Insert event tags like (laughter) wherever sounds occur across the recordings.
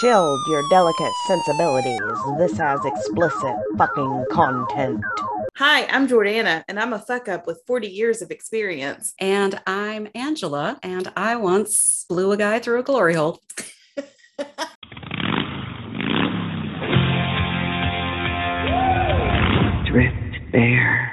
chilled your delicate sensibilities. This has explicit fucking content. Hi, I'm Jordanna, and I'm a fuck up with 40 years of experience. And I'm Angela, and I once blew a guy through a glory hole. (laughs) Drift Bear.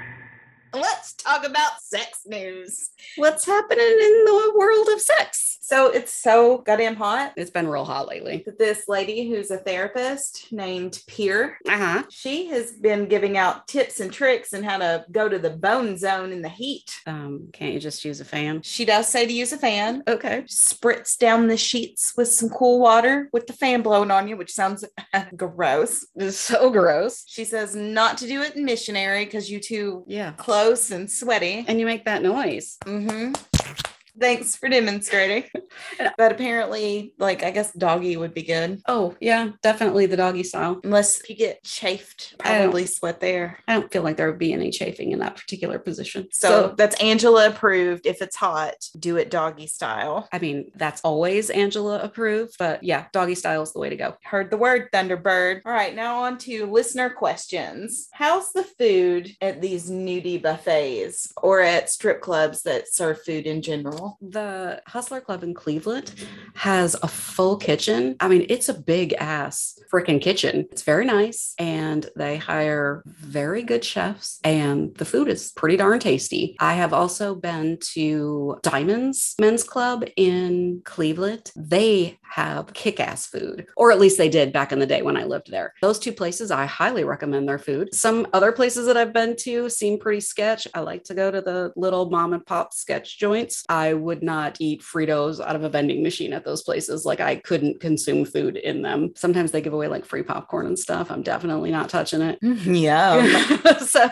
Let's talk about sex news. What's happening in the world of sex? So it's so goddamn hot. It's been real hot lately. This lady who's a therapist named Pier, Uh huh. she has been giving out tips and tricks and how to go to the bone zone in the heat. Um, can't you just use a fan? She does say to use a fan. Okay. Spritz down the sheets with some cool water with the fan blowing on you, which sounds (laughs) gross. It's so gross. She says not to do it in missionary because you too Yeah. close and sweaty. And you make that noise. Mm-hmm. Thanks for demonstrating. (laughs) but apparently, like, I guess doggy would be good. Oh, yeah, definitely the doggy style. Unless you get chafed, probably sweat there. I don't feel like there would be any chafing in that particular position. So, that's Angela approved. If it's hot, do it doggy style. I mean, that's always Angela approved, but yeah, doggy style is the way to go. Heard the word Thunderbird. All right, now on to listener questions. How's the food at these nudie buffets or at strip clubs that serve food in general? The Hustler Club in Cleveland has a full kitchen. I mean, it's a big ass freaking kitchen. It's very nice and they hire very good chefs and the food is pretty darn tasty. I have also been to Diamonds Men's Club in Cleveland. They have kick ass food, or at least they did back in the day when I lived there. Those two places, I highly recommend their food. Some other places that I've been to seem pretty sketch. I like to go to the little mom and pop sketch joints. I would not eat Fritos out of a vending machine at those places. Like I couldn't consume food in them. Sometimes they give away like free popcorn and stuff. I'm definitely not touching it. (laughs) Yeah. (laughs) so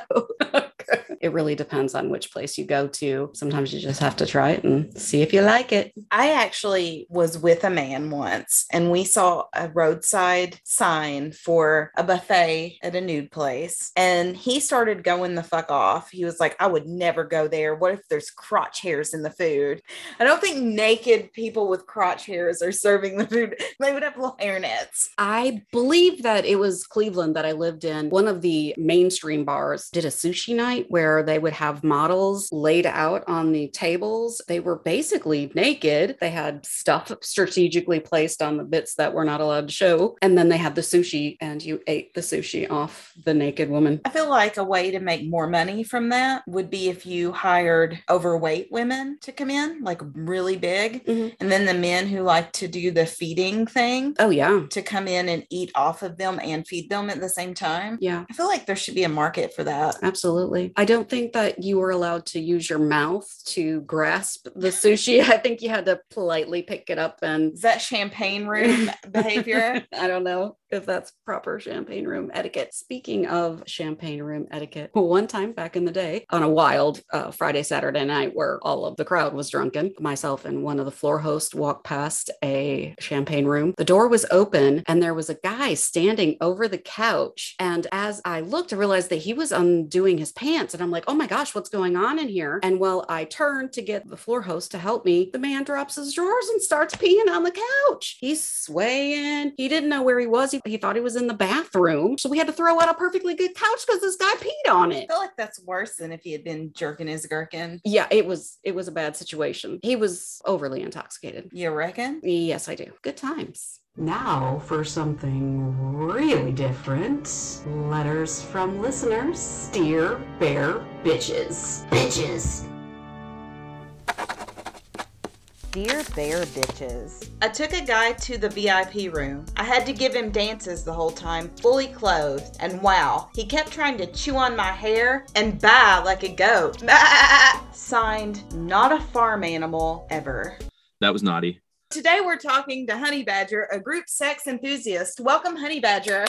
(laughs) it really depends on which place you go to. Sometimes you just have to try it and see if you like it. I actually was with a man once and we saw a roadside sign for a buffet at a nude place. And he started going the fuck off. He was like, I would never go there. What if there's crotch hairs in the food? I don't think naked people with crotch hairs are serving the food. (laughs) They would have little hairnets. I believe that it was Cleveland that I lived in. One of the mainstream bars did a sushi night where they would have models laid out on the tables. They were basically naked. They had stuff strategically placed on the bits that were not allowed to show. And then they had the sushi, and you ate the sushi off the naked woman. I feel like a way to make more money from that would be if you hired overweight women to come in, like really big, Mhm. and then the men who like to do the feeding thing Oh, yeah. to come in and eat off of them and feed them at the same time. Yeah. I feel like there should be a market for that. Absolutely. I don't think that you were allowed to use your mouth to grasp the sushi. (laughs) I think you had to politely pick it up and Is that champagne room (laughs) behavior? I don't know if that's proper champagne room etiquette. Speaking of champagne room etiquette, one time back in the day on a wild uh, Friday, Saturday night where all of the crowd was drunken, myself and one of the floor hosts walked past a champagne room. The door was open and there was a guy standing over the couch. And as I looked, I realized that he was undoing his pants. And I'm like, oh my gosh, what's going on in here? And while I turn to get the floor host to help me, the man drops his drawers and starts peeing on the couch. He's swaying. He didn't know where he was. He, he thought he was in the bathroom. So we had to throw out a perfectly good couch because this guy peed on it. I feel like that's worse than if he had been jerking his gherkin. Yeah, it was it was a bad situation. He was overly intoxicated. You reckon? Yes, I do. Good times. Now for something really different. Letters from listeners. Dear Bear Bitches. Bitches. Dear Bear Bitches. I took a guy to the VIP room. I had to give him dances the whole time, fully clothed, and wow, he kept trying to chew on my hair and baa like a goat. (laughs) Signed, not a farm animal ever. That was naughty. Today we're talking to Honey Badger, a group sex enthusiast. Welcome, Honey Badger.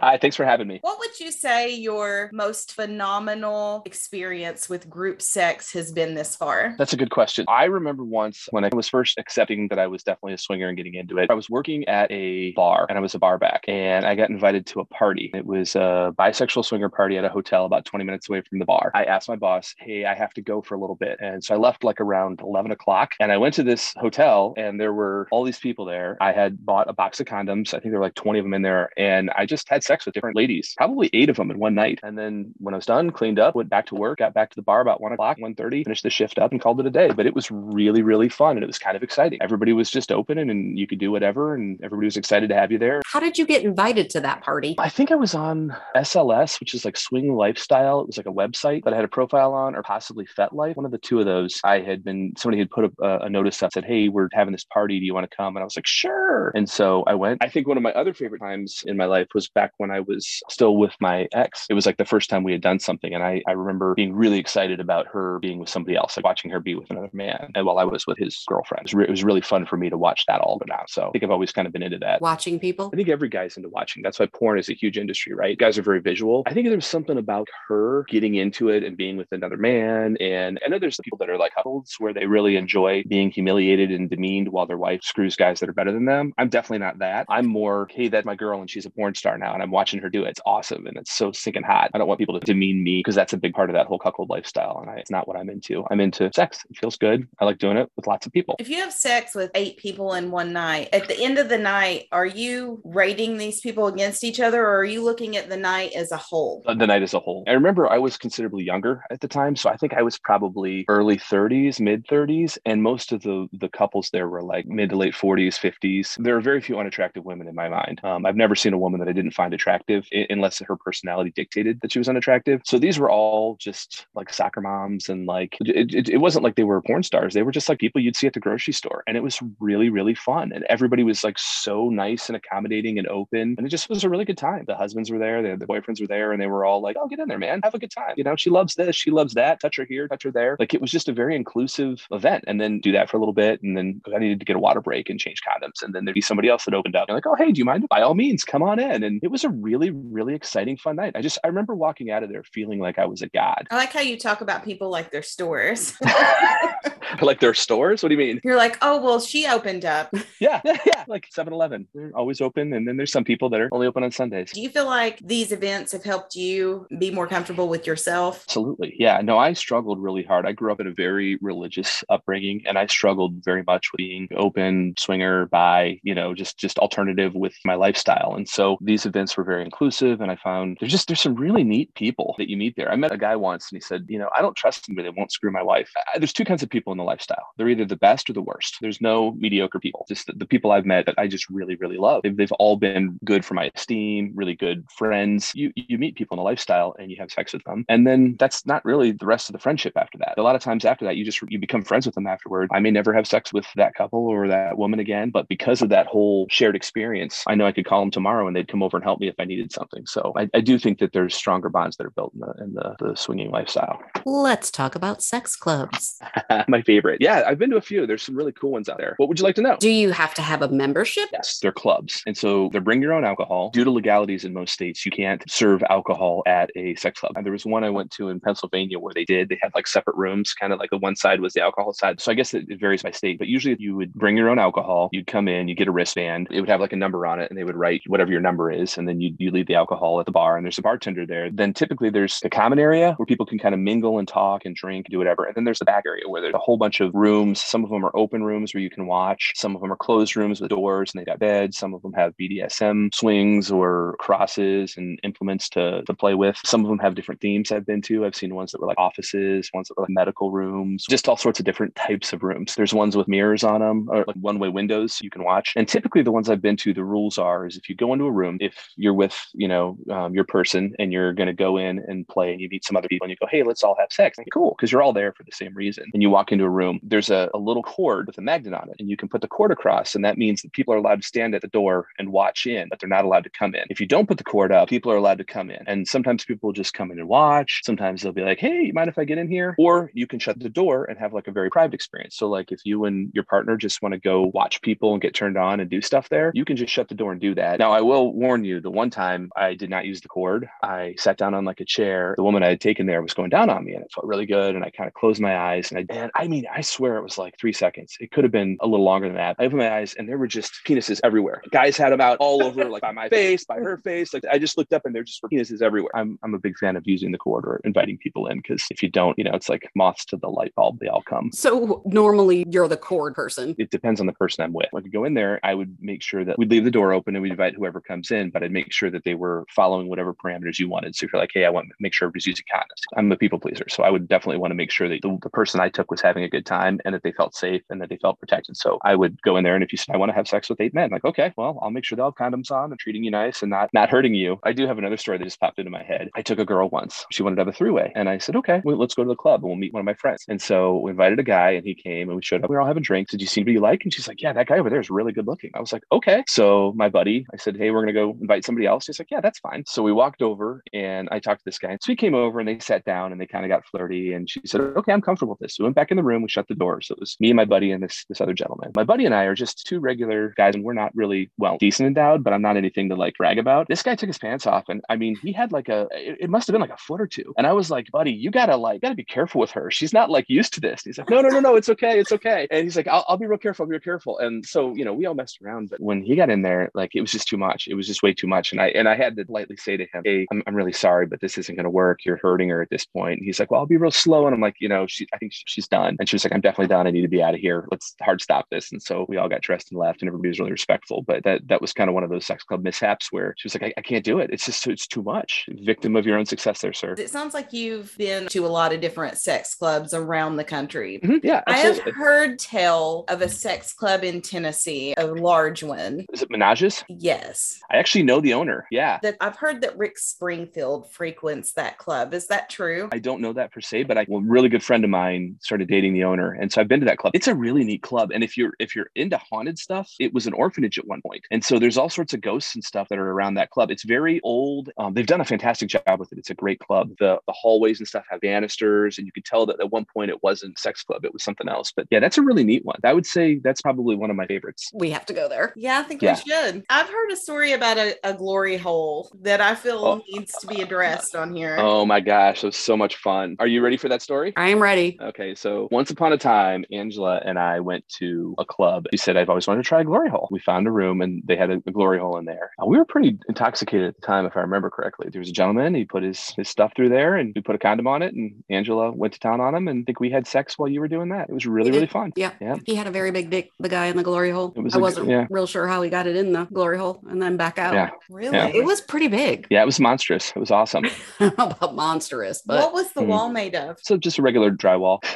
Hi, thanks for having me. What would you say your most phenomenal experience with group sex has been this far? That's a good question. I remember once when I was first accepting that I was definitely a swinger and getting into it. I was working at a bar and I was a bar back and I got invited to a party. It was a bisexual swinger party at a hotel about 20 minutes away from the bar. I asked my boss, Hey, I have to go for a little bit. And so I left like around 11 o'clock and I went to this hotel and and there were all these people there. I had bought a box of condoms. I think there were like 20 of them in there. And I just had sex with different ladies, probably eight of them in one night. And then when I was done, cleaned up, went back to work, got back to the bar about one o'clock, 1.30, finished the shift up and called it a day. But it was really, really fun. And it was kind of exciting. Everybody was just open and, and you could do whatever. And everybody was excited to have you there. How did you get invited to that party? I think I was on SLS, which is like Swing Lifestyle. It was like a website that I had a profile on, or possibly FetLife. One of the two of those. I had been, somebody had put a, a notice up, said, Hey, we're having this party. Do you want to come? And I was like, Sure. And so I went. I think one of my other favorite times in my life was back when I was still with my ex. It was like the first time we had done something. And I, I remember being really excited about her being with somebody else, like watching her be with another man. And while I was with his girlfriend, it was, re- it was really fun for me to watch that all go down. So I think I've always kind of been into that. Watching people? I think every guy's into watching. That's why porn is a huge industry, right? Guys are very visual. I think there's something about her getting into it and being with another man. And I know there's people that are like couples where they really enjoy being humiliated and demeaned while their wife screws guys that are better than them. I'm definitely not that. I'm more, hey, that's my girl and she's a porn star now and I'm watching her do it. It's awesome and it's so stinking hot. I don't want people to demean me because that's a big part of that whole cuckold lifestyle. And I, it's not what I'm into. I'm into sex. It feels good. I like doing it with lots of people. If you have sex with eight people in one night, at the end of the night, are you rating these people against each other or are you looking at the night as a whole? the night as a whole. I remember I was considerably younger at the time, so I think I was probably early 30s, mid 30s, and most of the the couples there were like mid to late 40s, 50s. There are very few unattractive women in my mind. Um, I've never seen a woman that I didn't find attractive unless her personality dictated that she was unattractive. So these were all just like soccer moms and like it, it, it wasn't like they were porn stars. They were just like people you'd see at the grocery store, and it was really really fun. And everybody was like so nice and accommodating and open, and it just was a really good time. The husbands were there, the, the boyfriends were there, and they were all like, "Oh, get in there, man, have a good time." You know, she loves this, she loves that. Touch her here, touch her there. Like it was just a very inclusive event. And then do that for a little bit, and then I to get a water break and change condoms, and then there'd be somebody else that opened up, and like, "Oh, hey, do you mind?" By all means, come on in. And it was a really really exciting, fun night. I just I remember walking out of there feeling like I was a god. I like how you talk about people like their stores. (laughs) like their stores. What do you mean? You're like, oh, well, she opened up. Yeah, yeah, yeah. Like 7-Eleven. They're always open. And then there's some people that are only open on Sundays. Do you feel like these events have helped you be more comfortable with yourself? Absolutely. Yeah. No, I struggled really hard. I grew up in a very religious upbringing and I struggled very much with being open, swinger, by, you know, just just alternative with my lifestyle. And so these events were very inclusive and I found there's just there's some really neat people that you meet there. I met a guy once and he said, you know, I don't trust anybody that won't screw my wife. I, there's two kinds of people in the lifestyle. They're either the best or the worst. There's no mediocre people. Just the, the people I've met that I just really, really love. They've, they've all been good for my esteem, really good friends. You you meet people in the lifestyle and you have sex with them. And then that's not really the rest of the friendship after that. A lot of times after that, you just you become friends with them afterward. I may never have sex with that couple or that woman again, but because of that whole shared experience, I know I could call them tomorrow and they'd come over and help me if I needed something. So I, I do think that there's stronger bonds that are built in the in the, the swinging lifestyle. Let's talk about sex clubs. (laughs) my favorite. Yeah, I've been to a few. There's some really cool ones out there. What would you like to know? Do you have to have a membership? Yes, they're clubs. And so they're bring your own alcohol. Due to legalities in most states, you can't serve alcohol at a sex club. And there was one I went to in Pennsylvania where they did. They had like separate rooms, kind of like the one side was the alcohol side. So I guess it, it varies by state, but usually you would bring your own alcohol. You'd come in, you get a wristband. It would have like a number on it and they would write whatever your number is. And then you, you leave the alcohol at the bar and there's a bartender there. Then typically there's a common area where people can kind of mingle and talk and drink, and do whatever. And then there's the back area where there's a whole bunch of rooms. Some of them are open rooms where you can watch. Some of them are closed rooms with doors and they got beds. Some of them have BDSM swings or crosses and implements to, to play with. Some of them have different themes I've been to. I've seen ones that were like offices, ones that were like medical rooms, just all sorts of different types of rooms. There's ones with mirrors on them or like one way windows you can watch. And typically the ones I've been to, the rules are is if you go into a room, if you're with, you know, um, your person and you're going to go in and play and you meet some other people and you go, hey, let's all have sex. And cool, because you're all there for the same reason. And you walk into a room, there's a, a little cord with a magnet on it and you can put the cord across. And that means that people are allowed to stand at the door and watch in, but they're not allowed to come in. If you don't put the cord up, people are allowed to come in. And sometimes people just come in and watch. Sometimes they'll be like, hey, you mind if I get in here? Or you can shut the door and have like a very private experience. So, like if you and your partner just want to go watch people and get turned on and do stuff there, you can just shut the door and do that. Now, I will warn you the one time I did not use the cord, I sat down on like a chair. The woman I had taken there was going down on me and it felt really good. And I kind of closed my eyes and I, and I mean, I swear it was like three seconds. It could have been a little longer than that. I opened my eyes and there were just penises everywhere. Guys had them out all over, like by my face, by her face. Like I just looked up and there just were penises everywhere. I'm, I'm a big fan of using the cord or inviting people in because if you don't, you know, it's like moths to the light bulb. They all come. So normally you're the cord person. It depends on the person I'm with. I go in there, I would make sure that we'd leave the door open and we'd invite whoever comes in, but I'd make sure that they were following whatever parameters you wanted. So if you're like, hey, I want to make sure everybody's using condoms. I'm a people pleaser. So I would definitely want to make sure that the, the person I took was having a good time and that they felt safe and that they felt protected. So I would go in there and if you said I want to have sex with eight men, like, okay, well, I'll make sure they'll have condoms on and treating you nice and not not hurting you. I do have another story that just popped into my head. I took a girl once. She wanted to have a three-way. And I said, okay, well, let's go to the club and we'll meet one of my friends. And so we invited a guy and he came and we showed up. We were all having drinks. Did you see anybody you like? And she's like, yeah, that guy over there is really good looking. I was like, okay. So my buddy, I said, hey, we're going to go invite somebody else. He's like, yeah, that's fine. So we walked over and I talked to this guy. So he came over and they sat down and they kind of got flirty. And she said, okay, I'm comfortable with this. So we went back in the room. We shut the door. So it was me and my buddy and this, this other gentleman. My buddy and I are just two regular guys and we're not really, well, decent endowed, but I'm not anything to like brag about. This guy took his pants off and I mean, he had like a, it, it must have been like a foot or two. And I was like, buddy, you gotta like, gotta be careful with her. She's not like used to this. And he's like, no, no, no, no, it's okay. It's okay. And he's like, I'll, I'll be real careful. I'll be real careful. And so, you know, we all messed around, but when he got in there, like it was just too much. It was just way too much. And I, and I had to lightly say to him, Hey, I'm, I'm really sorry, but this isn't going to work. You're hurting her at this point. And he's like, well, I'll be real slow. And I'm like, you know, she, I think she's done. And she was like, I'm definitely done. I need to be out of here. Let's hard stop this. And so we all got dressed and left and everybody was really respectful. But that, that was kind of one of those sex club mishaps where she was like, I, I can't do it. It's just, it's too much. Victim of your own success there, sir. It sounds like you've been to a lot of different sex clubs around the country. Mhm. Yeah. I have heard tell of a sex club in Tennessee, a large one. Is it Menages? Yes. I actually know the owner. Yeah. That I've heard that Rick Springfield frequents that club. Is that true? I don't know that per se, but I, a really good friend of mine started dating the owner, and so I've been to that club. It's a really neat club, and if you're if you're into haunted stuff, it was an orphanage at one point, and so there's all sorts of ghosts and stuff that are around that club. It's very old. Um, they've done a fantastic job with it. It's a great club. The the hallways and stuff have banisters, and you could tell that at one point it wasn't sex club; it was something else. But yeah, that's a really neat one. I would say that's probably one of my favorites. We have to go there. Yeah, I think Yeah. we should. I've heard a story about a, a glory hole that I feel Oh. needs to be addressed on here. Oh my gosh, it was so much fun. Are you ready for that story? I am ready. Okay, so once upon a time, Angela and I went to a club. She said, I've always wanted to try a glory hole. We found a room and they had a, a glory hole in there. Uh, we were pretty intoxicated at the time, if I remember correctly. There was a gentleman, he put his, his stuff through there and we put a condom on it. And Angela went to town on him and I think we had sex while you were doing that. It was really, really fun. Yeah. Yeah. He had a very big dick, the guy in the glory hole. It was I a g- wasn't yeah. real sure how he got it in the glory hole and then back out. Yeah. really? Yeah. It was pretty big. Yeah, it was monstrous. It was awesome. I don't know about monstrous, but what was the Mhm. wall made of? So just a regular drywall. (laughs)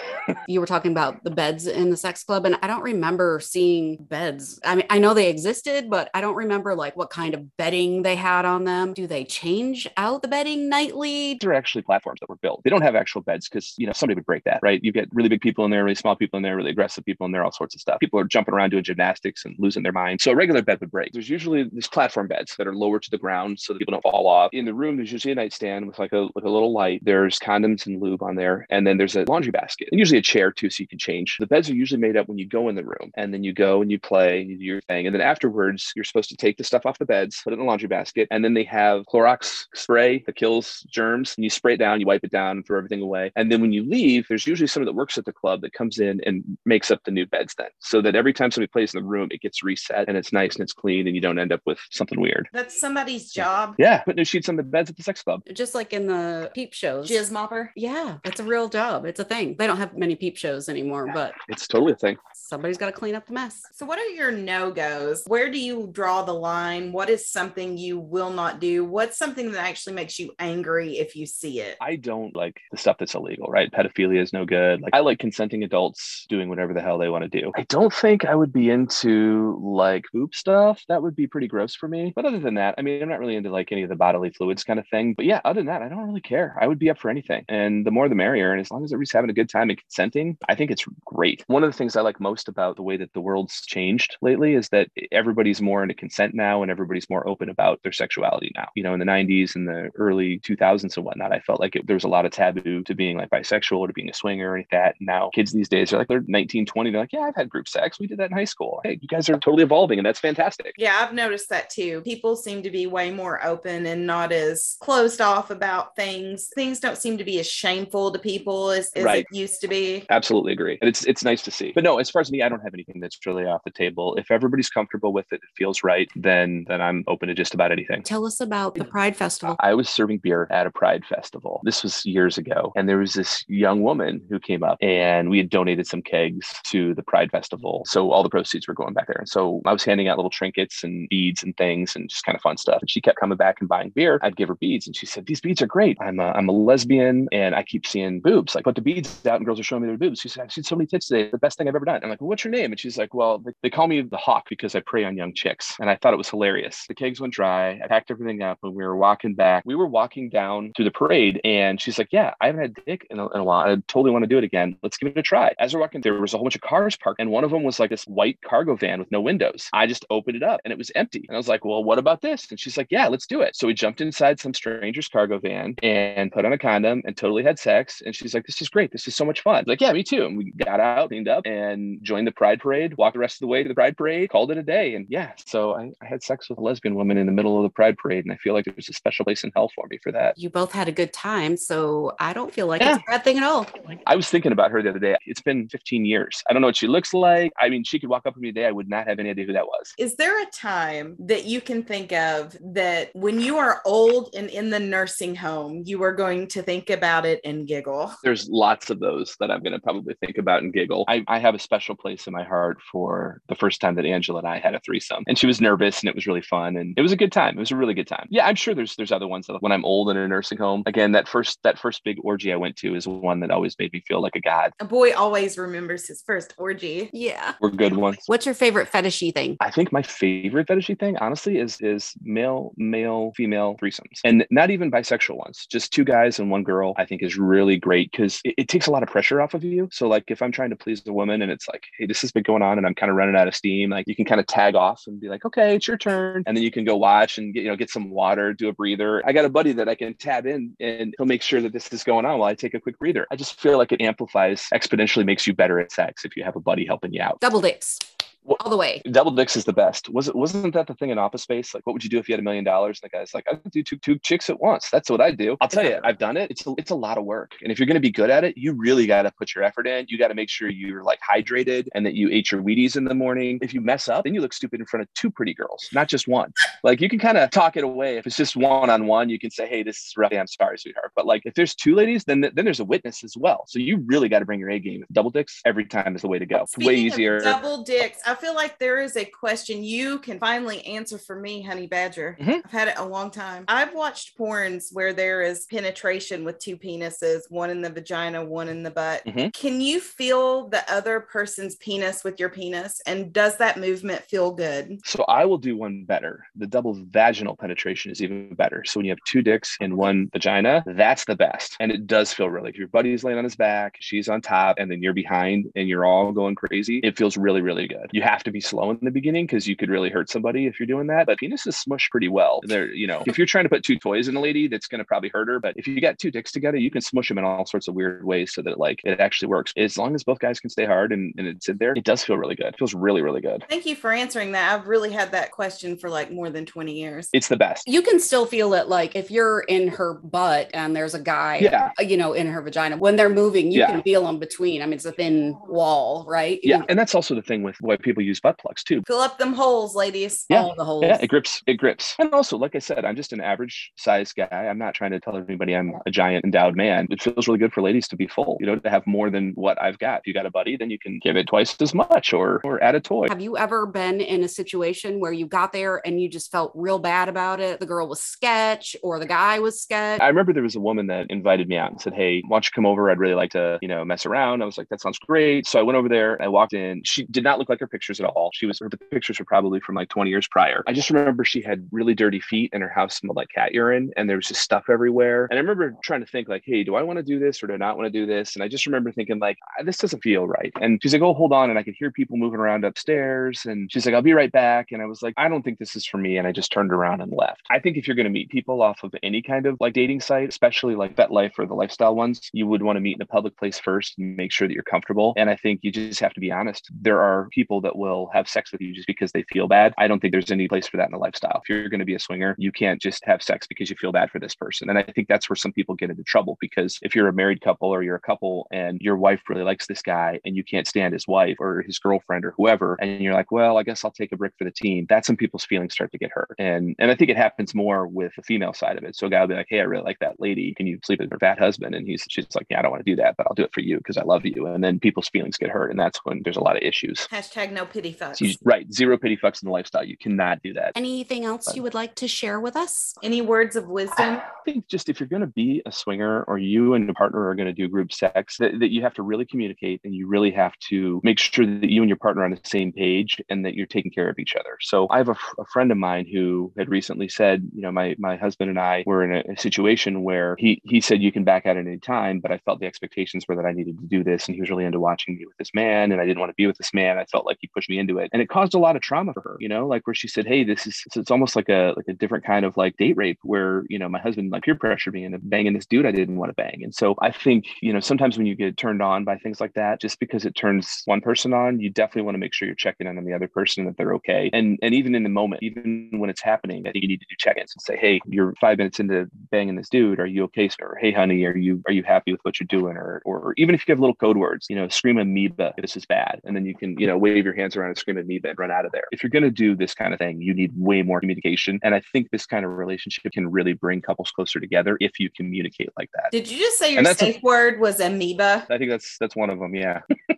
you were talking about the beds in the sex club, and I don't remember seeing beds. I mean, I know they existed, but I don't remember like what kind of bedding they had on them. Do they change out the bedding nightly? These are actually platforms that were built. They don't have actual beds because you know somebody would break that, right? You get really big people in there, really small people in there, really aggressive people in there, all sorts of stuff. People are jumping around doing gymnastics and losing their mind. So a regular bed would break. There's usually these platform beds that are lower to the ground so that people don't fall off. In the room, there's usually a nightstand with like a with a little light. There's condoms and lube on there, and then there's a laundry basket, and usually a chair too, so you can change. The beds are usually made up when you go in the room, and then you go and you play, and you do your thing, and then afterwards you're supposed to take the stuff off the beds, put it in the laundry basket, and then they have Clorox spray that kills germs, and you spray it down, you wipe it down, throw everything away, and then when you leave, there's usually someone that works at the club that comes in and makes up the new beds then, so that every time somebody plays in the room, it gets reset and it's nice and it's clean, and you don't end up with something weird. That's somebody's job. Yeah, put new sheets on the beds at the sex club. Just like in the peep shows. Jizz mopper. Yeah, it's a real job. It's a thing. They don't have many peep shows anymore, but It's totally a thing. somebody's got to clean up the mess. So, what are your no goes? Where do you draw the line? What is something you will not do? What's something that actually makes you angry if you see it? I don't like the stuff that's illegal, right? Pedophilia is no good. Like I like consenting adults doing whatever the hell they want to do. I don't think I would be into like poop stuff. That would be pretty gross for me. But other than that, I mean, I'm not really into like any of the bodily fluids kind of thing. But yeah, other than that, I don't really care. I would be up for anything. And the more the merrier. And as long as everybody's having a good time and consenting, I think it's great. One of the things I like most about the way that the world's changed lately is that everybody's more into consent now and everybody's more open about their sexuality now. You know, in the 90s and the early 2000s and whatnot, I felt like it, there was a lot of taboo to being like bisexual or to being a swinger or anything like that. And now kids these days are like, they're 19, 20. They're like, yeah, I've had group sex. We did that in high school. Hey, you guys are totally evolving and that's fantastic. Yeah, I've noticed that too. People seem to be way more open and not as closed off about things. Things don't seem to be as shameful to people as, as Right. it used to be. Absolutely agree. And it's it's nice to see. But no, as far as me, I don't have anything that's really off the table. If everybody's comfortable with it, it feels right, then then I'm open to just about anything. Tell us about the Pride Festival. I was serving beer at a Pride festival. This was years ago. And there was this young woman who came up and we had donated some kegs to the Pride festival. So all the proceeds were going back there. And so I was handing out little trinkets and beads and things and just kind of fun stuff. And she kept coming back and buying beer. I'd give her beads. And she said, These beads are great. I'm a, I'm a lesbian and I keep seeing boobs. Like, put the beads out and girls are showing me their boobs. She said, I've seen so many tits today. The best thing I've ever done. I'm like, well, what's your name? And she's like, Well, they, they call me the hawk because I prey on young chicks. And I thought it was hilarious. The kegs went dry. I packed everything up and we were walking back. We were walking down through the parade and she's like, Yeah, I haven't had dick in a, in a while. I totally want to do it again. Let's give it a try. As we're walking, there was a whole bunch of cars parked and one of them was like this white cargo van with no windows. I just opened it up and it was empty. And I was like, Well, what about this? And she's like, Yeah, let's do it. So we jumped inside some stranger's cargo van and put on a condom and totally had sex. And she's like, This is great. This is so much fun. Like, Yeah, me too. And we got out, cleaned up, and joined the Pride Parade, walked the rest of the way to the Pride Parade, called it a day. And yeah, so I, I had sex with a lesbian woman in the middle of the Pride Parade. And I feel like there's a special place in hell for me for that. You both had a good time, so I don't feel like Yeah. it's a bad thing at all. I was thinking about her the other day. It's been 15 years. I don't know what she looks like. I mean, she could walk up to me today. I would not have any idea who that was. Is there a time that you can think of that when you are old and in the nursing home, you are going to think about it and giggle? There's lots of those that I'm going to probably think about and giggle. I, I have a special place in my heart for the first time that Angela and I had a threesome, and she was nervous, and it was really fun, and it was a good time. It was a really good time. Yeah, I'm sure there's there's other ones that when I'm old in a nursing home. Again, that first that first big orgy I went to is one that always made me feel like a god. A boy always remembers his first orgy. Yeah. We're good ones. What's your favorite fetishy thing? I think my favorite fetishy thing, honestly, is is male, male, female threesomes, and not even bisexual ones. Just two guys and one girl. I think is really great because it, it takes a lot of pressure off of you. So like if I'm trying to please a woman and it's like, hey, this has been going on, and I'm kind of running out of steam, like you can kind of tag off and be like, okay, it's your turn, and then you can go watch and get you know get some water, do a breather. I got a buddy that I can tab in, and he'll make sure that this is going on while I take a quick breather. I just feel like it amplifies exponentially, makes you better at sex if you have a buddy helping you out. Double dicks. What- All the way. Double dicks is the best. Was it? Wasn't that the thing in Office Space? Like, what would you do if you had a million dollars? And the guy's like, I could do two two chicks at once. That's what I do. I'll tell you, I've done it. It's a, it's a lot of work, and if you're going to be good at it, you really got to put your effort in. You got to make sure you're like hydrated and that you ate your Wheaties in the morning. If you mess up, then you look stupid in front of two pretty girls, not just one. Like you can kind of talk it away. If it's just one on one, you can say, Hey, this is rough. I'm sorry, sweetheart. But like if there's two ladies, then then there's a witness as well. So you really got to bring your A game. Double dicks every time is the way to go. It's way easier. double dicks. I feel like there is a question you can finally answer for me, Honey Badger. Mhm. I've had it a long time. I've watched porns where there is penetration with two penises, one in the vagina, one in the butt. Mhm. Can you feel the other person's penis with your penis? And does that movement feel good? So I will do one better. The double vaginal penetration is even better. So when you have two dicks in one vagina, that's the best. And it does feel really. If your buddy's laying on his back, she's on top, and then you're behind and you're all going crazy, it feels really, really good. You have to be slow in the beginning because you could really hurt somebody if you're doing that. But penises smush pretty well. They're, you know, if you're trying to put two toys in a lady, that's going to probably hurt her. But if you got two dicks together, you can smush them in all sorts of weird ways so that like it actually works. As long as both guys can stay hard and, and it's in there, it does feel really good. It feels really, really good. Thank you for answering that. I've really had that question for like more than 20 years. It's the best. You can still feel it like if you're in her butt and there's a guy, Yeah. uh, you know, in her vagina, when they're moving, you Yeah. can feel them between. I mean, it's a thin wall, right? Yeah, can and that's also the thing with why people use butt plugs too. Fill up them holes, ladies. Yeah. all the holes. Yeah, it grips. It grips. And also, like I said, I'm just an average size guy. I'm not trying to tell everybody I'm a giant endowed man. It feels really good for ladies to be full. You know, to have more than what I've got. If you got a buddy, then you can give it twice as much, or or add a toy. Have you ever been in a situation where you got there and you just felt real bad about it? The girl was sketch or the guy was sketch? I remember there was a woman that invited me out and said, Hey, why don't you come over? I'd really like to, you know, mess around. I was like, That sounds great. So I went over there. I walked in. She did not look like her pictures at all. She was, the pictures were probably from like 20 years prior. I just remember she had really dirty feet and her house smelled like cat urine and there was just stuff everywhere. And I remember trying to think, like, Hey, do I want to do this or do I not want to do this? And I just remember thinking, like, "Ah, this doesn't feel right. And she's like, Oh, hold on. And I could hear people moving around upstairs. And she's like, I'll be right back. And I was like, I don't think this is for me. And I just turned around and left. I think if you're going to meet people off of any kind of like dating site, especially like FetLife or the lifestyle ones, you would want to meet in a public place first and make sure that you're comfortable. And I think you just have to be honest. There are people that will have sex with you just because they feel bad. I don't think there's any place for that in the lifestyle. If you're going to be a swinger, you can't just have sex because you feel bad for this person. And I think that's where some people get into trouble because if you're a married couple or you're a couple and your wife really likes this guy and you can't stand his wife or his girlfriend or whoever, and you're like, well, I guess I'll take a brick for the team. That's when people's feelings start to get hurt. And and I think it happens more with the female side of it. So a guy will be like, hey, I really like that lady. Can you sleep with her fat husband? And he's she's like, yeah, I don't want to do that, but I'll do it for you because I love you. And then people's feelings get hurt, and that's when there's a lot of issues. Hashtag no pity fucks. So you, right, zero pity fucks in the lifestyle. You cannot do that. Anything else you would like to share with us? Any words of wisdom? I think just if you're going to be a swinger or you and your partner are going to do group sex, that, that you have to really communicate and you really have to make sure that you and your partner are on the same page and that you're taking care of each other. So I have a, f- a friend of mine who had recently said, you know, my my husband and I were in a, a situation where he he said you can back out at any time, but I felt the expectations were that I needed to do this, and he was really into watching me with this man, and I didn't want to be with this man. I felt like he pushed me into it, and it caused a lot of trauma for her. You know, like where she said, "Hey, this is it's almost like a like a different kind of like date rape where you know my husband like peer pressured me into banging this dude I didn't want to bang." And so I think you know sometimes when you get turned on by things like that, just because it turns one person on, you definitely want to make sure you're checking in on the other person that they're okay. And and even in the moment, even when it's happening, I think you need to do check-ins and say, "Hey, you're five minutes into banging this dude. Are you okay, sir? Or, hey, honey, are you are you happy with what you're doing?" Or or even if you have little code words, you know, scream amoeba this is bad, and then you can you know wave your hands around and scream amoeba and run out of there. If you're going to do this kind of thing, you need way more communication, and I think this kind of relationship can really bring couples closer together if you communicate like that. Did you just say your that's a- safe word was amoeba? I think that's that's one of them. Yeah. (laughs)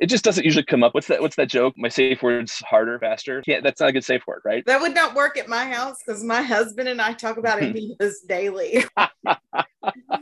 it just doesn't usually come up. What's that? What's that joke? My safe word's harder, faster. Yeah, that's not a good safe word, right? That would not work at my house because my husband and I talk about (laughs) amoebas daily. (laughs)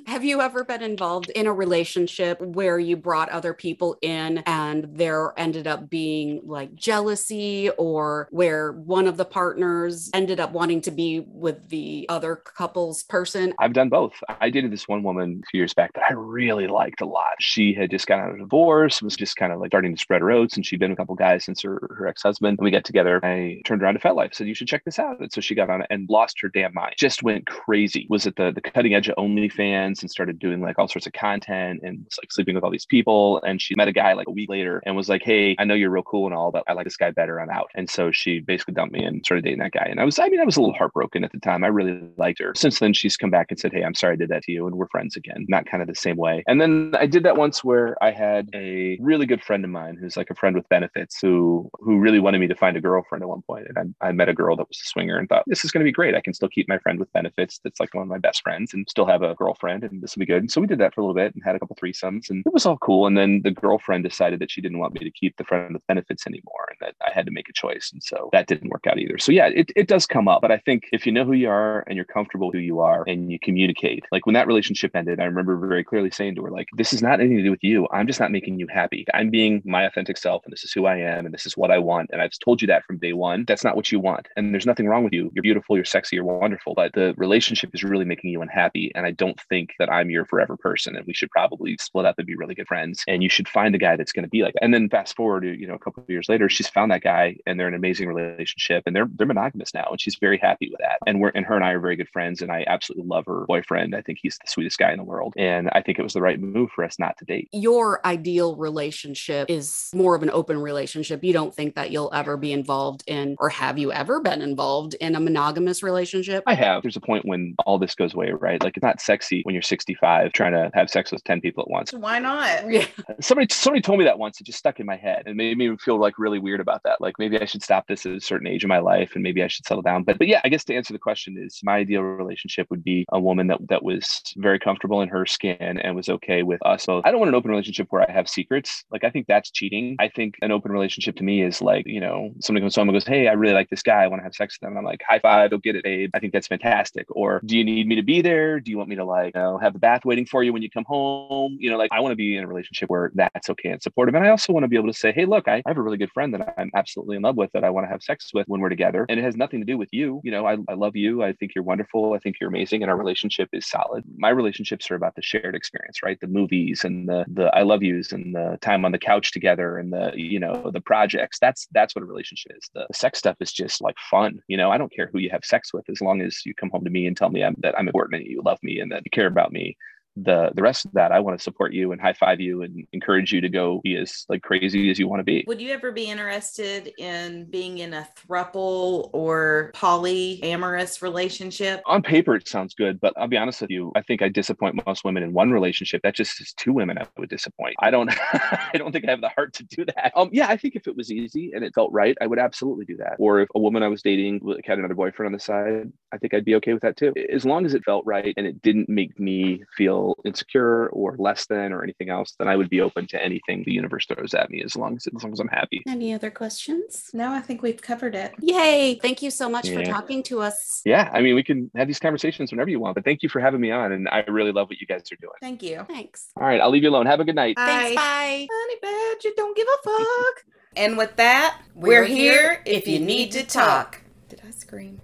Have you ever been involved in a relationship where you brought other people in and there ended up being like jealousy or where one of the partners ended up wanting to be with the other couple's person? I've done both. I dated this one woman a few years back that I really liked a lot. She had just gotten out of divorce, was just kind of like starting to spread her oats, and she'd been with a couple guys since her, her ex-husband. And we got together. I turned around to FetLife, said, You should check this out. And so she got on it and lost her damn mind. Just went crazy. Was at the, the cutting edge of OnlyFans and started doing like all sorts of content and was like sleeping with all these people. And she met a guy like a week later and was like, Hey, I know you're real cool and all, but I like this guy better. I'm out. And so she basically dumped me and started dating that guy. And I was, I mean, I was a little heartbroken at the time. I really liked her. Since then, she's come back and said, Hey, I'm sorry I did that to you. And we're friends again. Not kind of the same way. And then I did that once where I had a really good friend of mine who's like a friend with benefits who who really wanted me to find a girlfriend at one point. And I, I met a girl that was a swinger and thought, this is going to be great. I can still keep my friend with benefits. That's like one of my best friends and still have a girlfriend and this will be good. And so we did that for a little bit and had a couple threesomes and it was all cool. And then the girlfriend decided that she didn't want me to keep the friend with benefits anymore and that I had to make a choice. And so that didn't work out either. So yeah, it, it does come up. But I think if you know who you are and you're comfortable who you are and you communicate, like when that relationship ended, I remember very clearly saying to her, like, this is not anything to do with you. I'm just not making you happy. I'm being my authentic self and this is who I am and this is what I want. And I've told you that from day one. That's not what you want. And there's nothing wrong with you. You're beautiful, you're sexy, you're wonderful. But the relationship is really making you unhappy. And I don't think that I'm your forever person. And we should probably split up and be really good friends. And you should find a guy that's going to be like that. And then fast forward to, you know, a couple of years later, she's found that guy and they're in an amazing relationship and they're they're monogamous now. And she's very happy with that. And we're and her and I are very good friends. And I absolutely love her boyfriend. I think he's the sweetest guy in the world. And I think it was the right move for us not to date. Your ideal relationship is more of an open relationship. You don't think that you'll ever be involved in, or have you ever been involved in a monogamous relationship? I have. There's a point when all this goes away, right? Like it's not sexy when you're 65 trying to have sex with 10 people at once. Why not? (laughs) Yeah. Somebody somebody told me that once. It just stuck in my head and made me feel like really weird about that. Like maybe I should stop this at a certain age in my life and maybe I should settle down. But but yeah, I guess to answer the question is my ideal relationship would be a woman that that was very comfortable in her skin and was okay with us. So I don't want an open relationship where I have secrets. Like I think that's cheating. I think an open relationship to me is like, you know, somebody comes home and goes, Hey, I really like this guy. I want to have sex with them. And I'm like, high five, go get it, Abe. I think that's fantastic. Or do you need me to be there? Do you want me to like, you know, have the bath waiting for you when you come home? You know, like I want to be in a relationship where that's okay and supportive. And I also want to be able to say, Hey, look, I, I have a really good friend that I'm absolutely in love with that I want to have sex with when we're together. And it has nothing to do with you. You know, I, I love you. I think you're wonderful. I think you're amazing. And our relationship is solid. My relationships are about the shared experience, right? The movies and the the I love yous and the time on the couch together and the, you know, the projects. That's that's what a relationship is. The sex stuff is just like fun. You know, I don't care who you have sex with as long as you come home to me and tell me I'm, that I'm important and you love me and that you care about me the the rest of that, I want to support you and high five you and encourage you to go be as like crazy as you want to be. Would you ever be interested in being in a thruple or polyamorous relationship? On paper, it sounds good, but I'll be honest with you. I think I disappoint most women in one relationship. That just is two women I would disappoint. I don't. (laughs) I don't think I have the heart to do that. Um, yeah, I think if it was easy and it felt right, I would absolutely do that. Or if a woman I was dating like, had another boyfriend on the side, I think I'd be okay with that too. As long as it felt right and it didn't make me feel insecure or less than or anything else, then I would be open to anything the universe throws at me as long as as long as I'm happy. Any other questions? No, I think we've covered it. Yay. Thank you so much for talking to us. Yeah, I mean, we can have these conversations whenever you want, but thank you for having me on. And I really love what you guys are doing. Thank you. Thanks. All right, I'll leave you alone. Have a good night. Thanks. Bye. Honey badger, don't give a fuck. (laughs) and with that, We're we're, here if you need to talk. Did I scream?